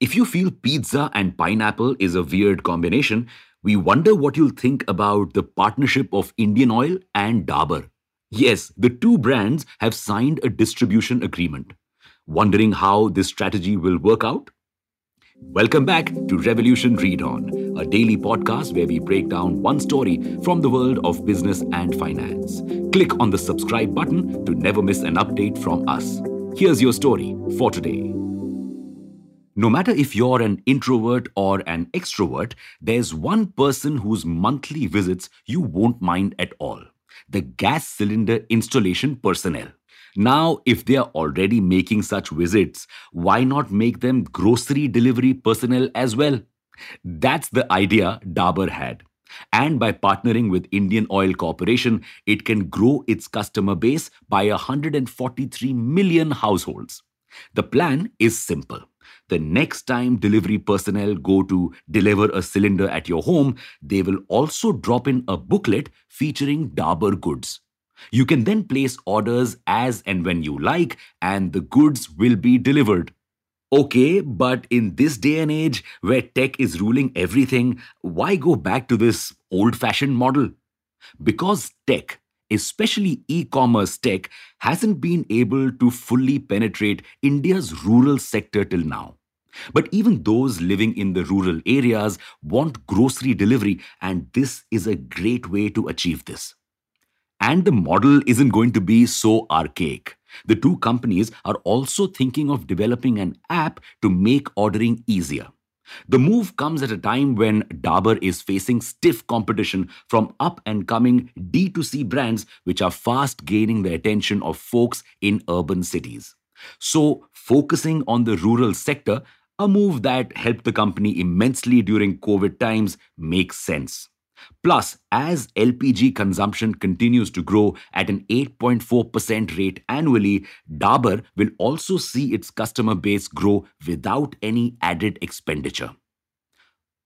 If you feel pizza and pineapple is a weird combination, we wonder what you'll think about the partnership of Indian Oil and Dabur. Yes, the two brands have signed a distribution agreement. Wondering how this strategy will work out? Welcome back to Revolution Read On, a daily podcast where we break down one story from the world of business and finance. Click on the subscribe button to never miss an update from us. Here's your story for today. No matter if you're an introvert or an extrovert, there's one person whose monthly visits you won't mind at all the gas cylinder installation personnel. Now, if they are already making such visits, why not make them grocery delivery personnel as well? That's the idea Dabur had. And by partnering with Indian Oil Corporation, it can grow its customer base by 143 million households. The plan is simple. The next time delivery personnel go to deliver a cylinder at your home, they will also drop in a booklet featuring Dabur goods. You can then place orders as and when you like, and the goods will be delivered. Okay, but in this day and age where tech is ruling everything, why go back to this old fashioned model? Because tech, especially e commerce tech, hasn't been able to fully penetrate India's rural sector till now. But even those living in the rural areas want grocery delivery, and this is a great way to achieve this. And the model isn't going to be so archaic. The two companies are also thinking of developing an app to make ordering easier. The move comes at a time when Dabur is facing stiff competition from up and coming D2C brands, which are fast gaining the attention of folks in urban cities. So, focusing on the rural sector a move that helped the company immensely during COVID times makes sense. Plus, as LPG consumption continues to grow at an 8.4% rate annually, Dabur will also see its customer base grow without any added expenditure.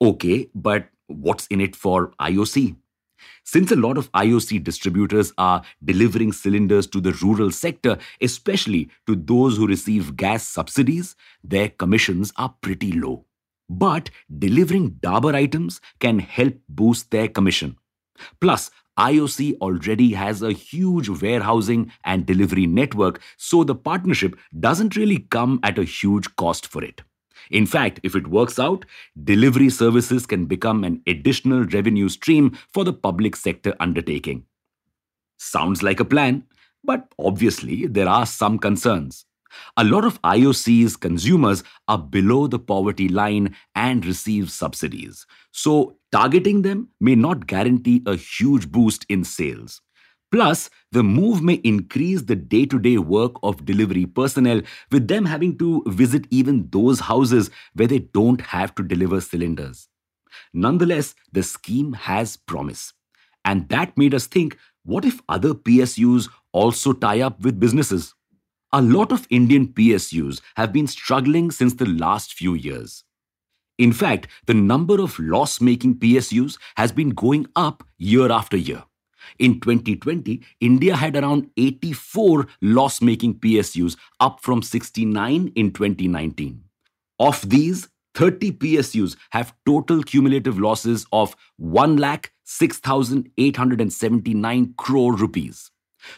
Okay, but what's in it for IOC? Since a lot of IOC distributors are delivering cylinders to the rural sector, especially to those who receive gas subsidies, their commissions are pretty low. But delivering Dabur items can help boost their commission. Plus, IOC already has a huge warehousing and delivery network, so the partnership doesn't really come at a huge cost for it. In fact, if it works out, delivery services can become an additional revenue stream for the public sector undertaking. Sounds like a plan, but obviously there are some concerns. A lot of IOC's consumers are below the poverty line and receive subsidies. So, targeting them may not guarantee a huge boost in sales. Plus, the move may increase the day to day work of delivery personnel, with them having to visit even those houses where they don't have to deliver cylinders. Nonetheless, the scheme has promise. And that made us think what if other PSUs also tie up with businesses? A lot of Indian PSUs have been struggling since the last few years. In fact, the number of loss making PSUs has been going up year after year. In 2020, India had around 84 loss making PSUs, up from 69 in 2019. Of these, 30 PSUs have total cumulative losses of 1 lakh 6,879 crore rupees.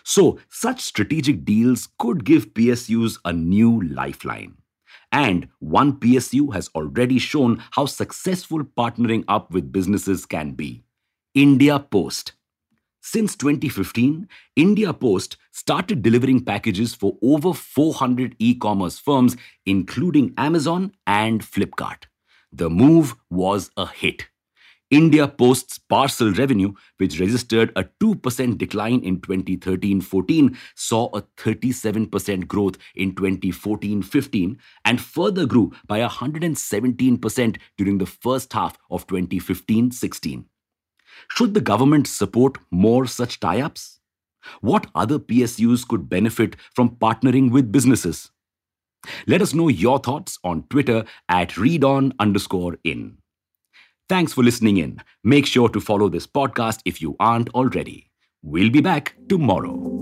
So, such strategic deals could give PSUs a new lifeline. And one PSU has already shown how successful partnering up with businesses can be India Post. Since 2015, India Post started delivering packages for over 400 e commerce firms, including Amazon and Flipkart. The move was a hit. India Post's parcel revenue, which registered a 2% decline in 2013 14, saw a 37% growth in 2014 15 and further grew by 117% during the first half of 2015 16. Should the government support more such tie ups? What other PSUs could benefit from partnering with businesses? Let us know your thoughts on Twitter at readon underscore in. Thanks for listening in. Make sure to follow this podcast if you aren't already. We'll be back tomorrow.